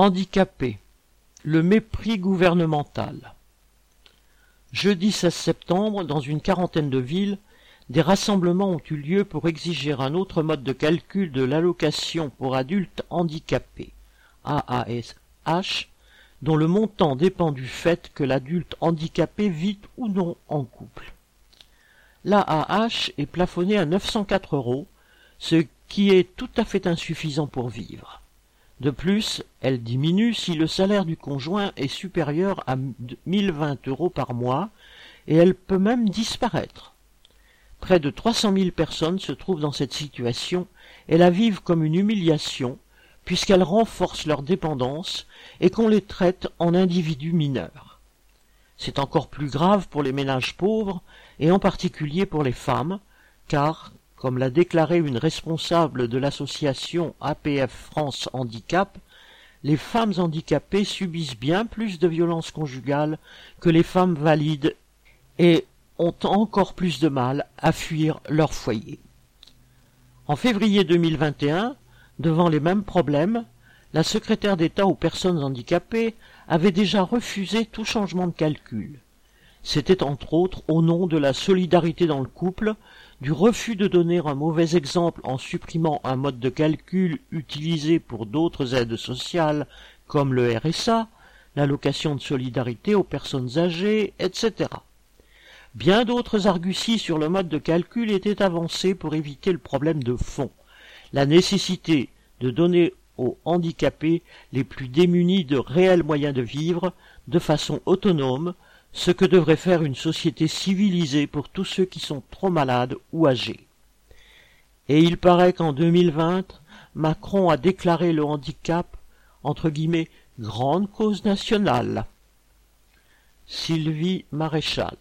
Handicapés. Le mépris gouvernemental. Jeudi 16 septembre, dans une quarantaine de villes, des rassemblements ont eu lieu pour exiger un autre mode de calcul de l'allocation pour adultes handicapés, AASH, dont le montant dépend du fait que l'adulte handicapé vit ou non en couple. L'AAH est plafonné à 904 euros, ce qui est tout à fait insuffisant pour vivre. De plus, elle diminue si le salaire du conjoint est supérieur à 1020 euros par mois et elle peut même disparaître. Près de 300 000 personnes se trouvent dans cette situation et la vivent comme une humiliation puisqu'elle renforce leur dépendance et qu'on les traite en individus mineurs. C'est encore plus grave pour les ménages pauvres et en particulier pour les femmes, car, comme l'a déclaré une responsable de l'association APF France Handicap, les femmes handicapées subissent bien plus de violences conjugales que les femmes valides et ont encore plus de mal à fuir leur foyer. En février 2021, devant les mêmes problèmes, la secrétaire d'État aux personnes handicapées avait déjà refusé tout changement de calcul. C'était entre autres au nom de la solidarité dans le couple, du refus de donner un mauvais exemple en supprimant un mode de calcul utilisé pour d'autres aides sociales comme le RSA, l'allocation de solidarité aux personnes âgées, etc. Bien d'autres arguties sur le mode de calcul étaient avancés pour éviter le problème de fond, la nécessité de donner aux handicapés les plus démunis de réels moyens de vivre de façon autonome, ce que devrait faire une société civilisée pour tous ceux qui sont trop malades ou âgés. Et il paraît qu'en 2020, Macron a déclaré le handicap, entre guillemets, grande cause nationale. Sylvie Maréchal